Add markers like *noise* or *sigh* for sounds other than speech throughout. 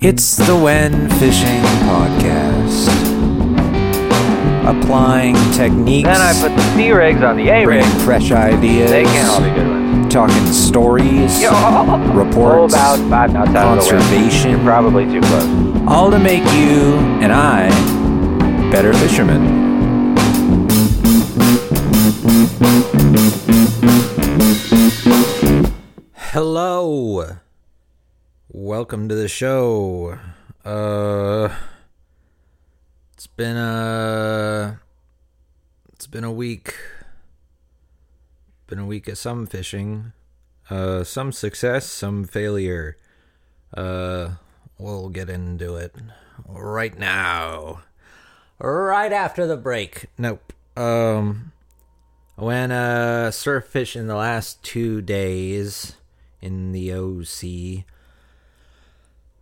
It's the When Fishing Podcast. Applying techniques, Then I put the C rigs on the A rig. bringing fresh ideas, They can't all be good ones. talking stories, Yo, *laughs* reports, about five knots out of the conservation, You're probably too close. all to make you and I better fishermen. Hello. Welcome to the show. Uh it's been a it's been a week. Been a week of some fishing. Uh some success, some failure. Uh we'll get into it right now. Right after the break. Nope. Um I went uh surf fishing the last 2 days in the OC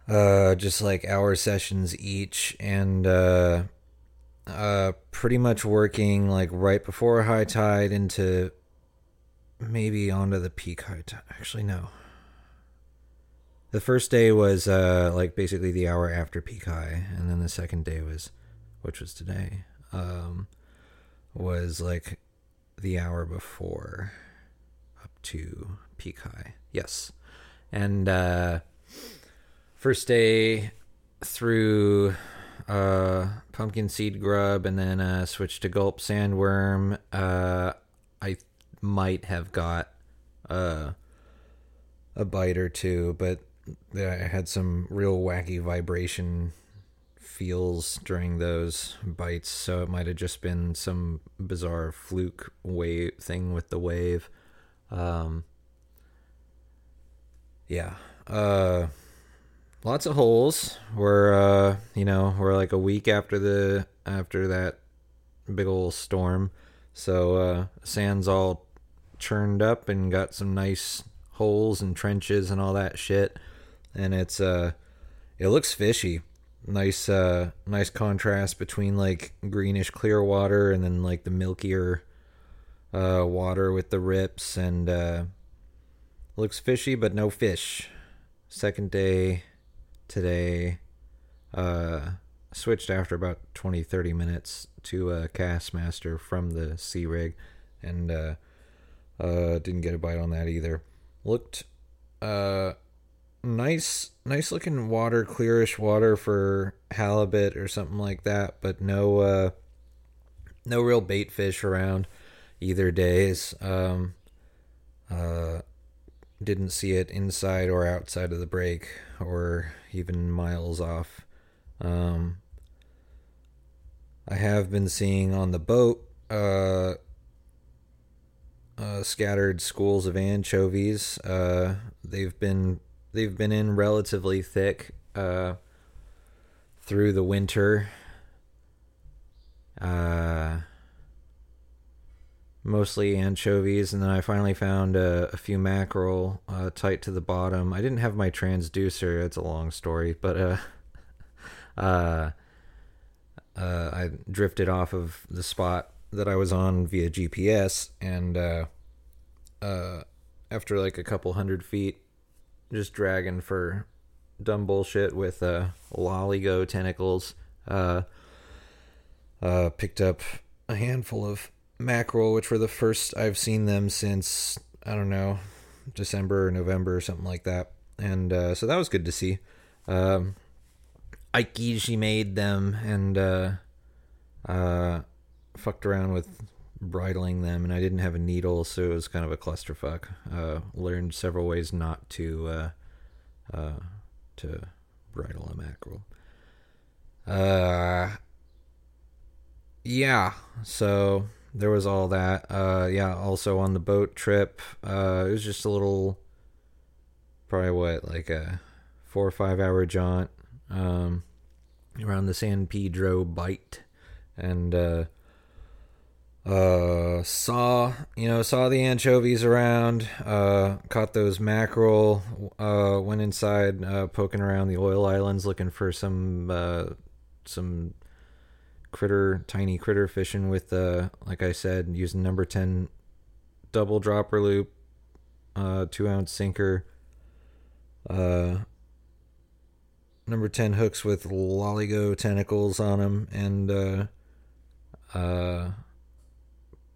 uh just like hour sessions each and uh uh pretty much working like right before high tide into maybe onto the peak high tide. Actually no. The first day was uh like basically the hour after peak high and then the second day was which was today um was like the hour before up to peak high. Yes. And uh first day through uh pumpkin seed grub and then uh switched to gulp sandworm. Uh i might have got uh a bite or two but i had some real wacky vibration feels during those bites. So it might have just been some bizarre fluke wave thing with the wave. Um yeah uh lots of holes. We're uh you know we're like a week after the after that big old storm. So uh sand's all churned up and got some nice holes and trenches and all that shit. And it's uh it looks fishy. Nice uh nice contrast between like greenish clear water and then like the milkier uh water with the rips and uh looks fishy but no fish. Second day today uh switched after about 20 30 minutes to a cast master from the C rig and uh uh didn't get a bite on that either. Looked uh nice nice looking water clearish water for halibut or something like that but no uh no real bait fish around either days. Um uh didn't see it inside or outside of the break or even miles off. Um, I have been seeing on the boat uh, uh, scattered schools of anchovies. Uh, they've been they've been in relatively thick uh, through the winter. Mostly anchovies, and then I finally found a, a few mackerel uh, tight to the bottom. I didn't have my transducer; it's a long story, but uh, *laughs* uh, uh, I drifted off of the spot that I was on via GPS, and uh, uh, after like a couple hundred feet, just dragging for dumb bullshit with uh, loligo tentacles, uh, uh, picked up a handful of mackerel, which were the first I've seen them since I don't know December or November or something like that, and uh, so that was good to see. Um, ikejimed them and uh, uh, fucked around with bridling them, and I didn't have a needle, so it was kind of a clusterfuck. Uh, learned several ways not to uh, uh, to bridle a mackerel. Uh, yeah, so there was all that. Uh, yeah, also on the boat trip, uh, it was just a little, probably what, like a four or five hour jaunt um, around the San Pedro Bight, and uh, uh, saw you know saw the anchovies around, uh, caught those mackerel, uh, went inside, uh, poking around the oil islands looking for some uh, some critter tiny critter fishing with uh like I said using number 10 double dropper loop uh 2 ounce sinker uh number 10 hooks with loligo tentacles on them and uh, uh,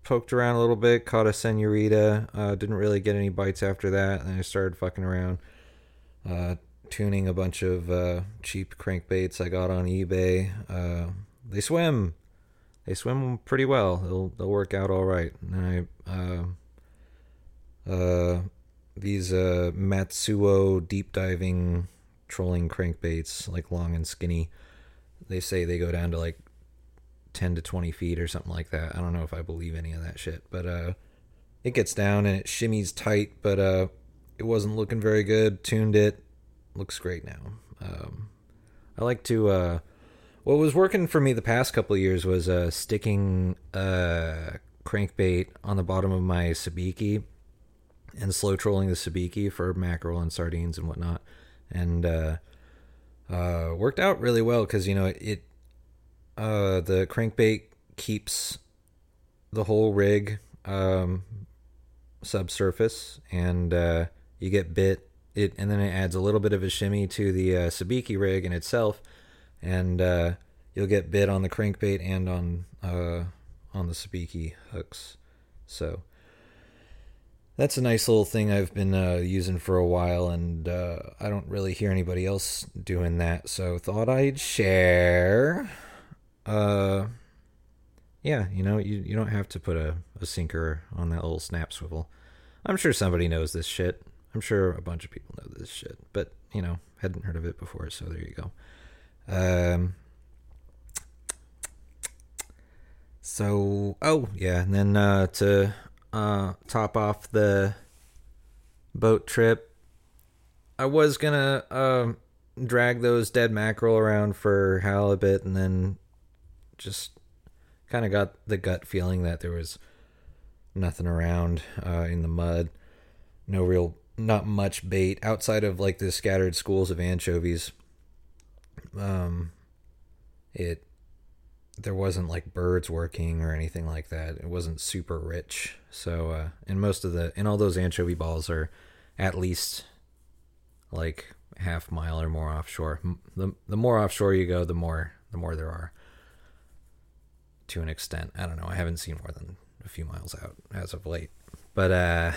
poked around a little bit, caught a senorita. Uh, didn't really get any bites after that, and I started fucking around, uh, tuning a bunch of uh, cheap crankbaits I got on eBay. Uh, they swim, they swim pretty well. They'll they'll work out all right. And I uh, uh, these uh, Matzuo deep diving trolling crankbaits, like long and skinny. They say they go down to like 10 to 20 feet or something like that. I don't know if I believe any of that shit, but uh, it gets down and it shimmies tight, but uh, it wasn't looking very good. Tuned it, looks great now. Um, I like to. Uh, what was working for me the past couple years was uh, sticking a crankbait on the bottom of my sabiki and slow trolling the sabiki for mackerel and sardines and whatnot, and uh, uh, worked out really well because you know it, it uh, the crankbait keeps the whole rig um, subsurface, and uh, you get bit. It and then it adds a little bit of a shimmy to the uh, sabiki rig in itself, and uh, you'll get bit on the crankbait and on uh, on the sabiki hooks. So that's a nice little thing I've been uh, using for a while, and uh, I don't really hear anybody else doing that, so thought I'd share. Uh, yeah, you know, you you don't have to put a, a sinker on that little snap swivel. I'm sure somebody knows this shit. I'm sure a bunch of people know this shit, but you know, hadn't heard of it before, so there you go. Um. So, oh yeah, and then uh, to uh, top off the boat trip, I was gonna uh, drag those dead mackerel around for halibut, and then just kind of got the gut feeling that there was nothing around uh, in the mud. No real, not much bait outside of like the scattered schools of anchovies. Um, it there wasn't like birds working or anything like that. It wasn't super rich. So, uh, and most of the, and all those anchovy balls are at least like half mile or more offshore. The, the more offshore you go, the more, the more there are to an extent. I don't know. I haven't seen more than a few miles out as of late. But, uh,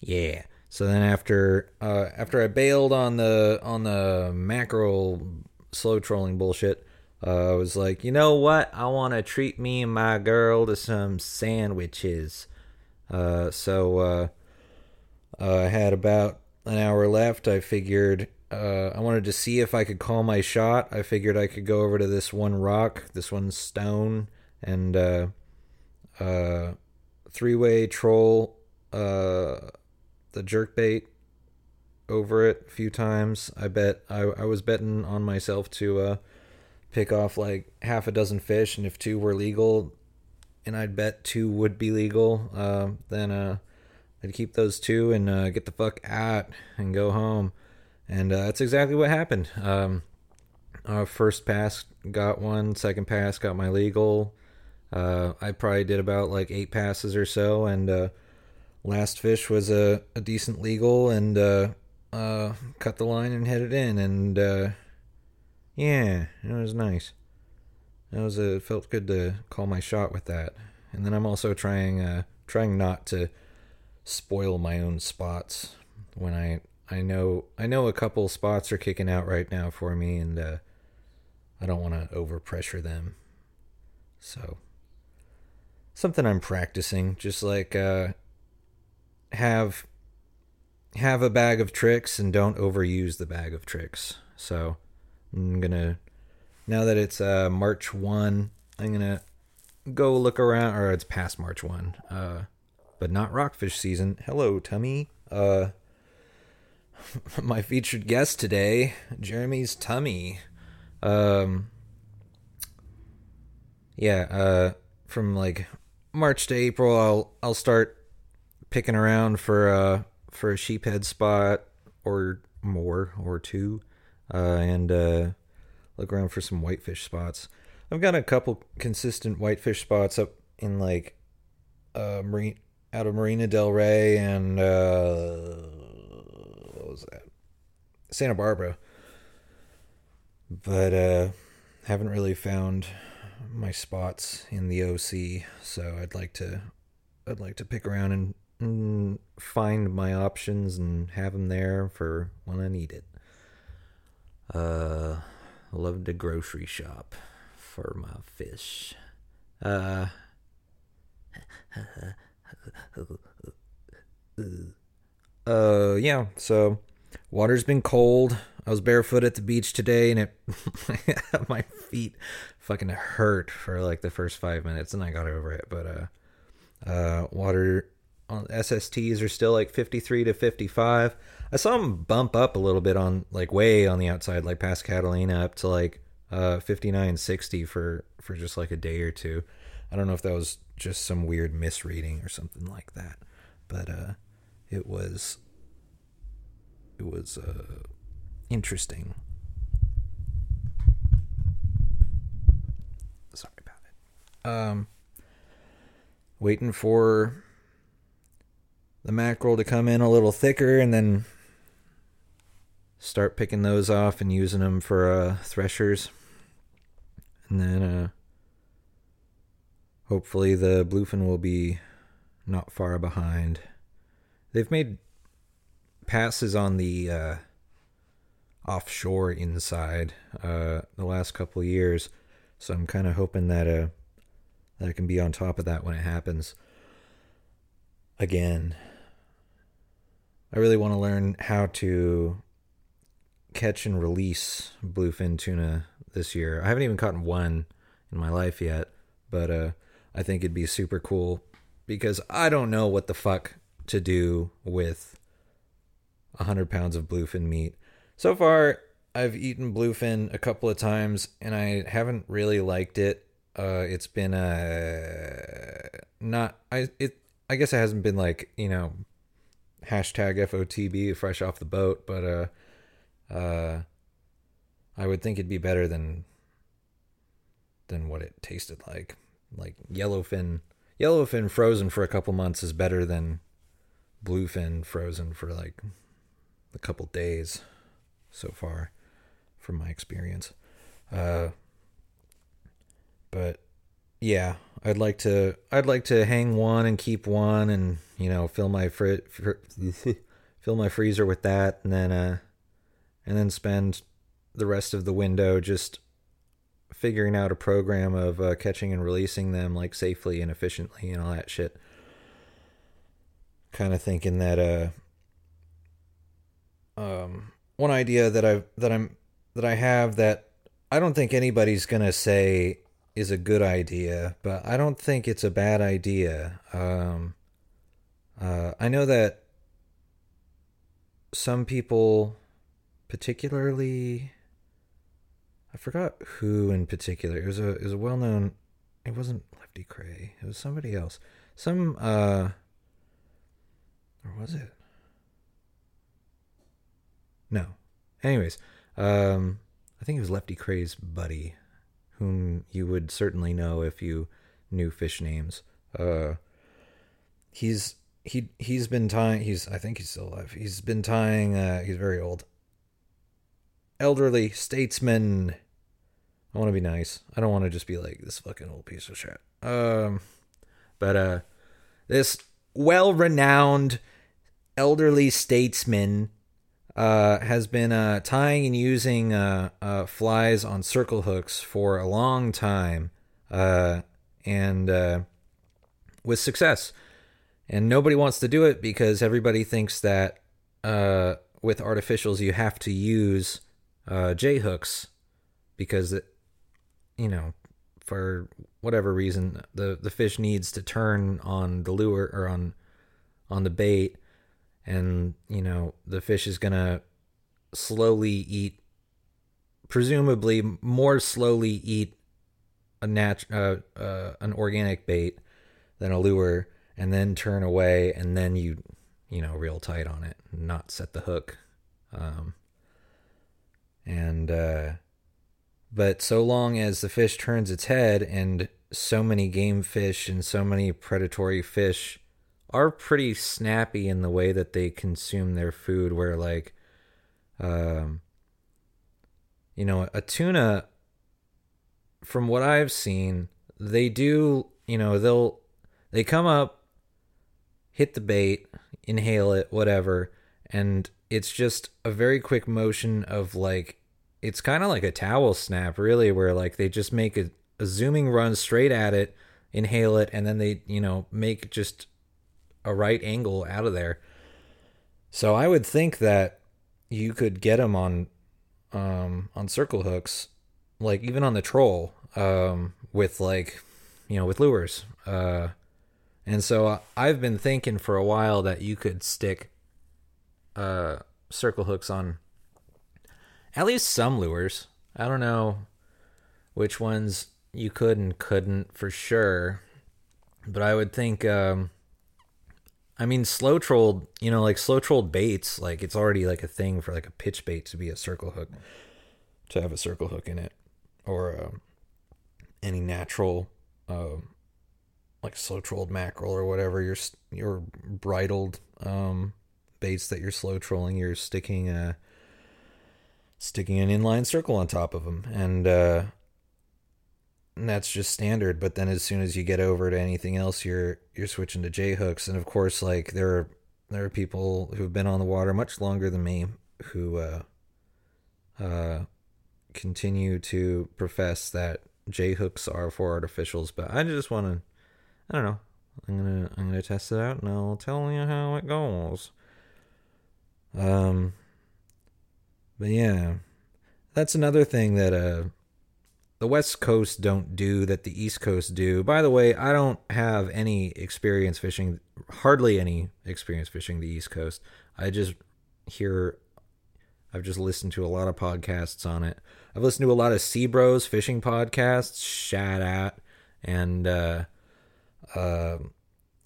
yeah. So then after, uh, after I bailed on the, on the mackerel slow trolling bullshit, uh, I was like, you know what? I want to treat me and my girl to some sandwiches. Uh, so uh, uh, I had about an hour left. I figured uh, I wanted to see if I could call my shot. I figured I could go over to this one rock, this one stone, and uh, three-way troll the jerkbait over it a few times. I bet I, I was betting on myself to uh, pick off like half a dozen fish, and if two were legal, and I'd bet two would be legal, uh, then uh, I'd keep those two and uh, get the fuck out and go home. And uh, that's exactly what happened. Um, uh, first pass got one, second pass got my legal. Uh, I probably did about like eight passes or so, and last fish was a, a decent legal, and uh, uh, cut the line and headed in, and uh, yeah, it was nice. It was it felt good to call my shot with that, and then I'm also trying uh, trying not to spoil my own spots when I I know I know a couple spots are kicking out right now for me, and uh, I don't want to overpressure them. So something I'm practicing, just like uh, have have a bag of tricks and don't overuse the bag of tricks. So I'm gonna now that it's uh, March one, I'm gonna go look around, or it's past March one, uh, but not rockfish season. Hello, tummy. Uh, *laughs* my featured guest today, Jeremy's tummy. Um, yeah, uh, from like March to April, I'll I'll start picking around for uh for a sheephead spot or more or two, uh, and uh, look around for some whitefish spots. I've got a couple consistent whitefish spots up in like uh marine out of Marina Del Rey and uh what was that? Santa Barbara, but uh, haven't really found my spots in the OC. So I'd like to, I'd like to pick around and, and find my options and have them there for when I need it. Uh, love to grocery shop for my fish. Uh. *laughs* Uh, yeah. So, water's been cold. I was barefoot at the beach today, and it *laughs* my feet fucking hurt for like the first five minutes, and I got over it. But uh, uh, water on SSTs are still like 53 to 55. I saw them bump up a little bit on like way on the outside, like past Catalina, up to like uh 59, 60 for for just like a day or two. I don't know if that was just some weird misreading or something like that, but uh, it was it was uh interesting. Sorry about it. Um, waiting for the mackerel to come in a little thicker, and then start picking those off and using them for uh, threshers, and then uh, hopefully the bluefin will be not far behind. They've made passes on the uh, offshore inside uh, the last couple years, so I'm kind of hoping that uh, that I can be on top of that when it happens again. I really want to learn how to catch and release bluefin tuna this year. I haven't even caught one in my life yet, but uh, I think it'd be super cool because I don't know what the fuck to do with 100 pounds of bluefin meat. So far, I've eaten bluefin a couple of times and I haven't really liked it. Uh, it's been a uh, not I it I guess it hasn't been like you know hashtag FOTB fresh off the boat, but uh, uh, I would think it'd be better than than what it tasted like. Like yellowfin, yellowfin frozen for a couple months is better than bluefin frozen for like a couple days so far from my experience. Uh, but yeah, I'd like to I'd like to hang one and keep one and you know fill my fri- fr- *laughs* fill my freezer with that and then uh and then spend the rest of the window just figuring out a program of uh, catching and releasing them like safely and efficiently and all that shit. Kind of thinking that uh um one idea that I that I'm that I have that I don't think anybody's gonna say is a good idea, but I don't think it's a bad idea. Um, uh, I know that some people, particularly, I forgot who in particular. It was a it was a well known. It wasn't Lefty Kreh. It was somebody else. Some uh, or was it? No. Anyways, um, I think it was Lefty Kreh's buddy, whom you would certainly know if you knew fish names. Uh, he's he he's been tying. He's I think he's still alive. He's been tying. Uh, he's very old. Elderly statesman. I want to be nice. I don't want to just be like this fucking old piece of shit. Um, but uh, this well-renowned elderly statesman uh, has been uh, tying and using uh, uh, flies on circle hooks for a long time, uh, and with success. And nobody wants to do it because everybody thinks that with artificials you have to use J hooks because it, you know, for whatever reason, the the fish needs to turn on the lure or on on the bait and you know the fish is gonna slowly eat presumably more slowly eat a nat uh, uh, an organic bait than a lure and then turn away and then you you know reel tight on it not set the hook. Um, and uh, but so long as the fish turns its head and so many game fish and so many predatory fish are pretty snappy in the way that they consume their food where like Um, you know, a tuna, from what I've seen, they do, you know, they'll, they come up, hit the bait, inhale it, whatever, and it's just a very quick motion of like, it's kind of like a towel snap, really, where like they just make a, a zooming run straight at it, inhale it, and then they, you know, make just a right angle out of there. So I would think that you could get them on um, on circle hooks, like even on the troll, um, with like you know with lures. Uh, and so I've been thinking for a while that you could stick uh, circle hooks on at least some lures. I don't know which ones you could and couldn't for sure, but I would think. Um, I mean, slow trolled, you know, like slow trolled baits, like it's already like a thing for like a pitch bait to be a circle hook, to have a circle hook in it, or um, any natural, um, like slow trolled mackerel or whatever your your bridled um, baits that you're slow trolling, you're sticking a sticking an inline circle on top of them, and uh, and that's just standard. But then as soon as you get over to anything else, you're you're switching to J hooks, and of course, like there are there are people who've been on the water much longer than me who uh, uh, continue to profess that J hooks are for artificials. But I just want to, I don't know. I'm gonna I'm gonna test it out, and I'll tell you how it goes. Um, but yeah, that's another thing that uh the West Coast don't do that the East Coast do. By the way, I don't have any experience fishing, hardly any experience fishing the East Coast. I just hear, I've just listened to a lot of podcasts on it. I've listened to a lot of Sea Bros fishing podcasts, Shat at, and uh, uh,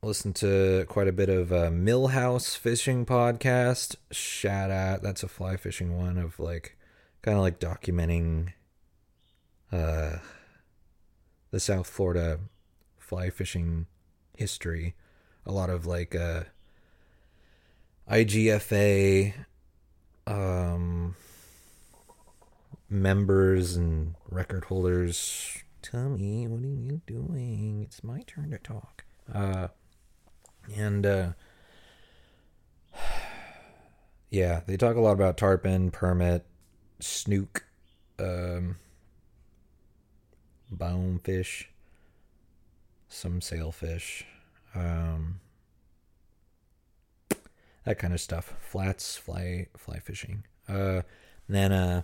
listened to quite a bit of uh, Millhouse fishing podcast, Shat at. That's a fly fishing one of like, kind of like documenting uh, the South Florida fly fishing history. A lot of like uh, IGFA um, members and record holders. Tommy, what are you doing? It's my turn to talk. Uh, and uh, *sighs* yeah, they talk a lot about tarpon, permit, snook. Um, bonefish, some sailfish, um, that kind of stuff. Flats, fly fly fishing. Uh, then uh,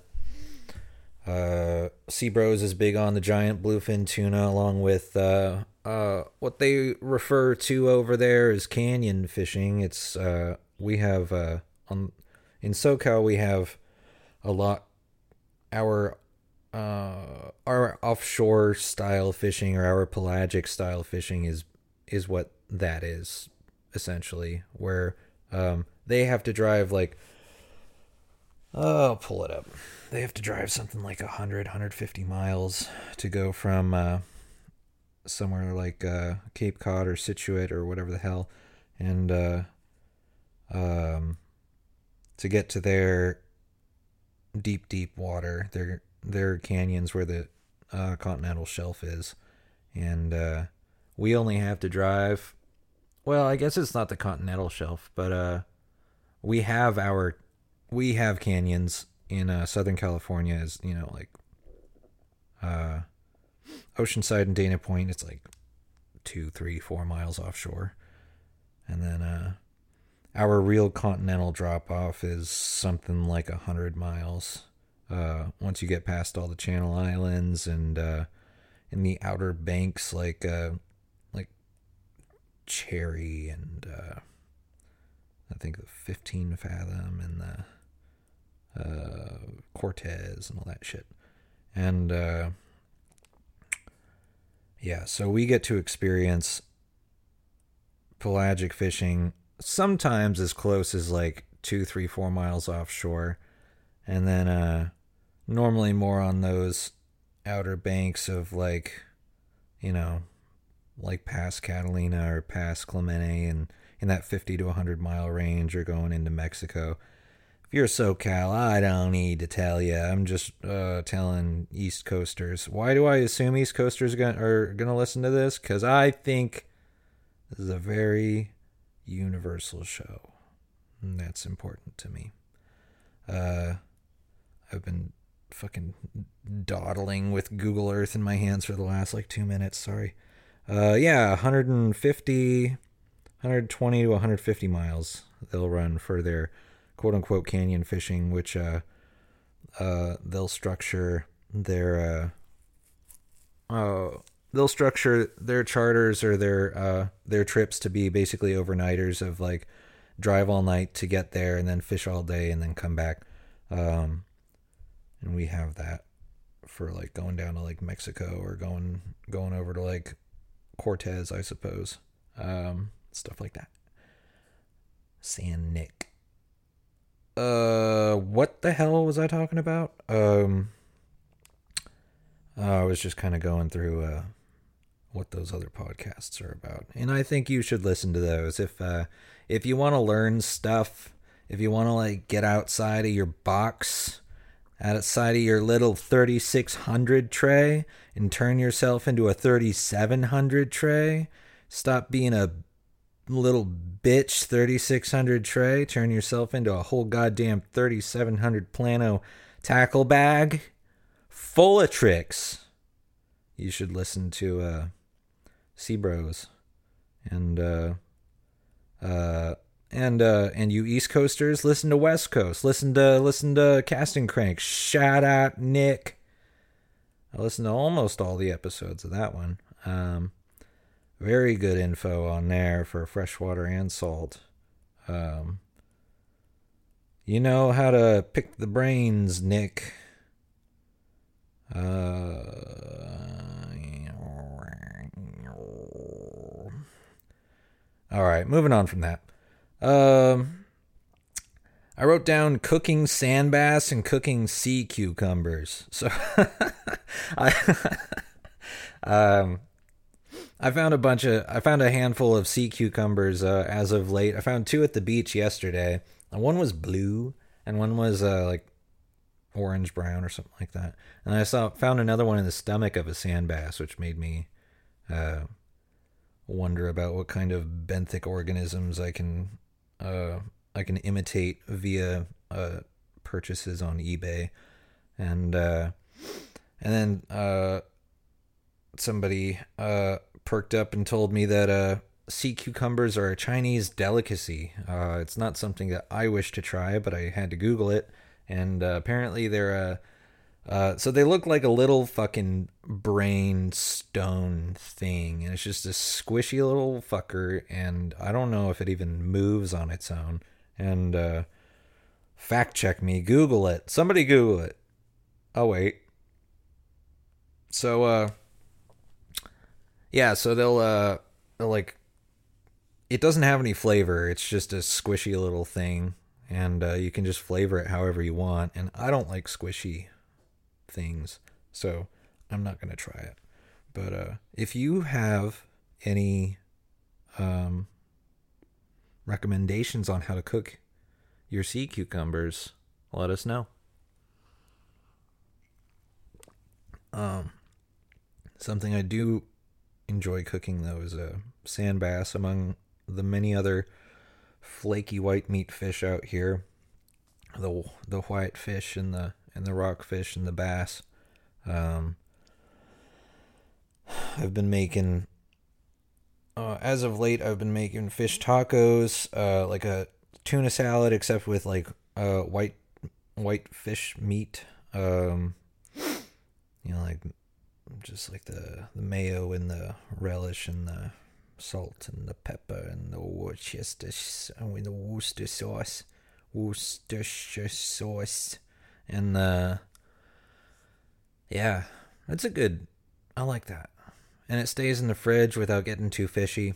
uh, Sea Bros is big on the giant bluefin tuna, along with uh, uh, what they refer to over there as canyon fishing. It's uh, we have uh, on in SoCal we have a lot. Our uh, our offshore style fishing or our pelagic style fishing is is what that is essentially where um, they have to drive like oh, I'll pull it up. They have to drive something like 100 150 miles to go from uh, somewhere like uh, Cape Cod or Scituate or whatever the hell and uh, um, to get to their deep deep water. They're their canyons where the uh, continental shelf is, and uh, we only have to drive. Well, I guess it's not the continental shelf, but uh, we have our we have canyons in uh, Southern California. Is you know like uh, Oceanside and Dana Point. It's like two, three, four miles offshore, and then uh, our real continental drop off is something like a hundred miles uh, once you get past all the Channel Islands and uh, in the outer banks like uh, like Cherry and uh, I think the 15 Fathom and the uh, Cortez and all that shit. And uh, yeah, so we get to experience pelagic fishing sometimes as close as like two, three, four miles offshore and then uh normally more on those outer banks of like you know like past Catalina or past Clemente and in that 50 to 100 mile range or going into Mexico if you're SoCal, I don't need to tell you. I'm just uh, telling East Coasters. Why do I assume East Coasters are gonna, are gonna listen to this? Because I think this is a very universal show, and that's important to me. Uh, I've been fucking dawdling with Google Earth in my hands for the last like two minutes. Sorry. Uh, yeah, 150, 120 to 150 miles they'll run for their quote unquote canyon fishing, which uh, uh, they'll structure their uh, uh, they'll structure their charters or their uh, their trips to be basically overnighters of like drive all night to get there and then fish all day and then come back. Um, and we have that for like going down to like Mexico or going going over to like Cortez, I suppose. Um, stuff like that. San Nick. Uh, what the hell was I talking about? Um, uh, I was just kind of going through uh, what those other podcasts are about, and I think you should listen to those if uh, if you want to learn stuff, if you want to like get outside of your box, outside of your little thirty six hundred tray, and turn yourself into a thirty seven hundred tray. Stop being a little bitch 3600 tray, turn yourself into a whole goddamn 3700 plano tackle bag full of tricks. You should listen to uh Sea Bros and uh uh and uh and you East Coasters listen to West Coast. Listen to listen to Casting Crank. Shout out Nick. I listened to almost all the episodes of that one. Um very good info on there for freshwater and salt. Um, you know how to pick the brains, Nick. Uh, all right, moving on from that. Um, I wrote down cooking sand bass and cooking sea cucumbers. So, *laughs* I, um, I found a bunch of I found a handful of sea cucumbers uh, as of late. I found two at the beach yesterday. One was blue and one was uh, like orange brown or something like that. And I saw found another one in the stomach of a sand bass, which made me uh, wonder about what kind of benthic organisms I can uh, I can imitate via uh, purchases on eBay, and uh, and then somebody perked up and told me that uh, sea cucumbers are a Chinese delicacy. Uh, it's not something that I wish to try, but I had to Google it, and uh, apparently they're a. Uh, so they look like a little fucking brain stone thing, and it's just a squishy little fucker, and I don't know if it even moves on its own. And uh, fact check me, Google it. Somebody Google it. Oh wait. So uh yeah, so they'll uh they'll like it doesn't have any flavor. It's just a squishy little thing and uh, you can just flavor it however you want and I don't like squishy things. So I'm not going to try it. But uh if you have any um recommendations on how to cook your sea cucumbers, let us know. Um something I do enjoy cooking though is a sand bass among the many other flaky white meat fish out here. The the white fish and the and the rockfish and the bass. Um, I've been making uh, as of late I've been making fish tacos, uh, like a tuna salad except with like uh white white fish meat. Um, you know like just like the the mayo and the relish and the salt and the pepper and the Worcester and the Worcester sauce, Worcestershire sauce, and the yeah, that's a good. I like that, and it stays in the fridge without getting too fishy.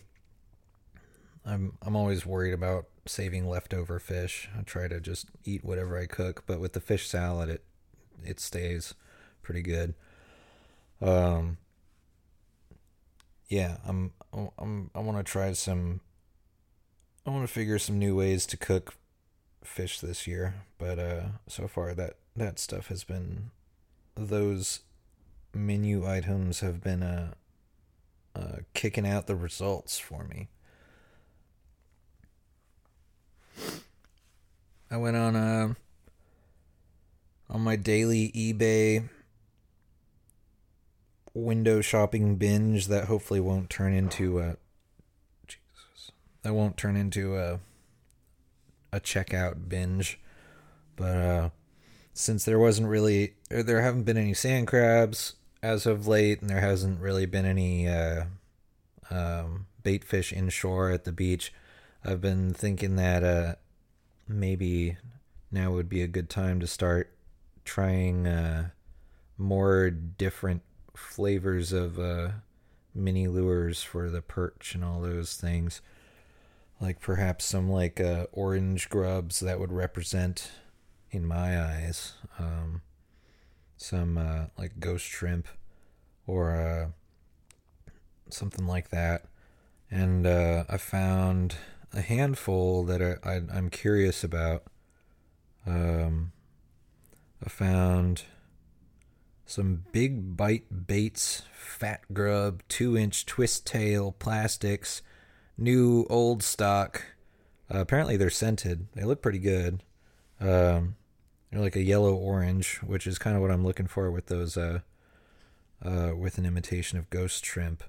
I'm I'm always worried about saving leftover fish. I try to just eat whatever I cook, but with the fish salad, it it stays pretty good. Um, yeah, I'm, I'm, I want to try some. I want to figure some new ways to cook fish this year, but uh, so far that that stuff has been those menu items have been uh, uh kicking out the results for me. I went on uh on my daily eBay window shopping binge that hopefully won't turn into a Jesus. That won't turn into a a checkout binge. But uh since there wasn't really there haven't been any sand crabs as of late and there hasn't really been any uh um bait fish inshore at the beach, I've been thinking that uh maybe now would be a good time to start trying uh, more different flavors of uh, mini lures for the perch and all those things. Like perhaps some like uh, orange grubs that would represent, in my eyes, um, some uh, like ghost shrimp or uh, something like that. And uh, I found a handful that I, I, I'm curious about. Um, I found some big bite baits, fat grub, two inch twist tail plastics, new old stock. Uh, apparently they're scented. They look pretty good. Um, they're like a yellow orange, which is kind of what I'm looking for with those. Uh, uh, with an imitation of ghost shrimp.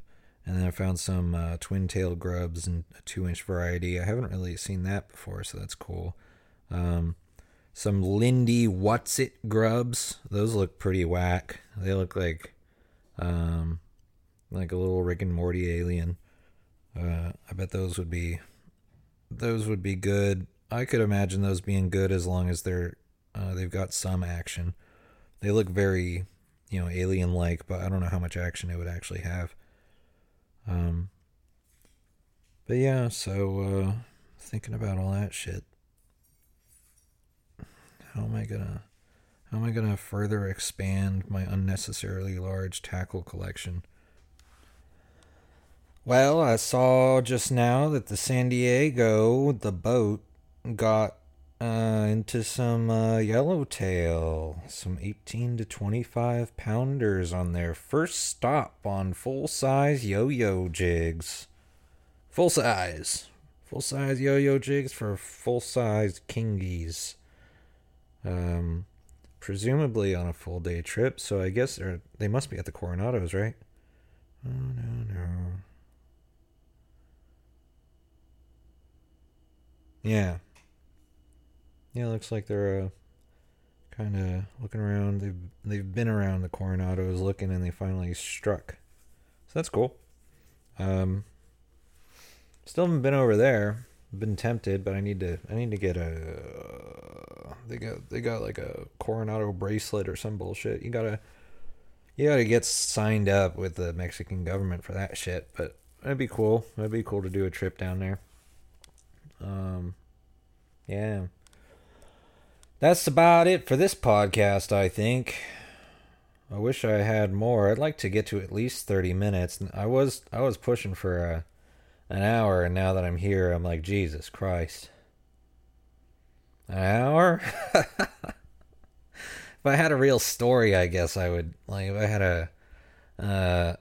And then I found some uh, twin tail grubs and a two inch variety. I haven't really seen that before, so that's cool. Um, some Lindy Watsit grubs. Those look pretty whack. They look like um, like a little Rick and Morty alien. Uh, I bet those would be those would be good. I could imagine those being good as long as they're uh, they've got some action. They look very you know alien like, but I don't know how much action it would actually have. Um, but yeah, so uh, thinking about all that shit. How am I gonna how am I gonna further expand my unnecessarily large tackle collection? Well, I saw just now that the San Diego, the boat, got uh, into some uh, yellowtail, some 18 to 25 pounders on their first stop on full size yo yo jigs. Full size. Full size yo yo jigs for full size kingies um, presumably on a full day trip. So I guess they they must be at the Coronados, right? Oh no no. Yeah. Yeah, looks like they're uh, kind of looking around. They've they've been around the Coronados looking, and they finally struck. So that's cool. Um, still haven't been over there been tempted, but I need to I need to get a they got they got like a Coronado bracelet or some bullshit. You gotta you gotta get signed up with the Mexican government for that shit. But it'd be cool. It'd be cool to do a trip down there. Um, yeah. That's about it for this podcast. I think. I wish I had more. I'd like to get to at least thirty minutes. I was I was pushing for a an hour, and now that I'm here, I'm like, Jesus Christ. An hour? *laughs* if I had a real story, I guess I would like. If I had a, uh,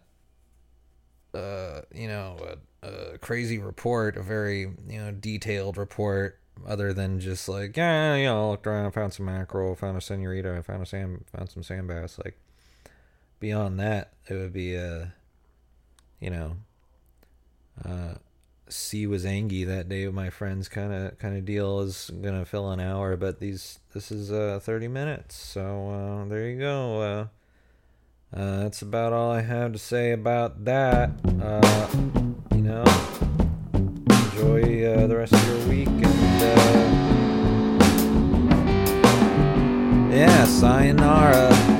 uh, you know, a, a crazy report, a very you know detailed report, other than just like, yeah, you know, looked around, found some mackerel, found a senorita, found a sand, found some sand bass. Like beyond that, it would be a, uh, you know, uh, was angry that day with my friends kind of kind of deal is gonna fill an hour, but these this is uh 30 minutes, so uh, there you go. Uh, uh, that's about all I have to say about that. Uh, you know, enjoy uh, the rest of your week, and uh, yeah, sayonara.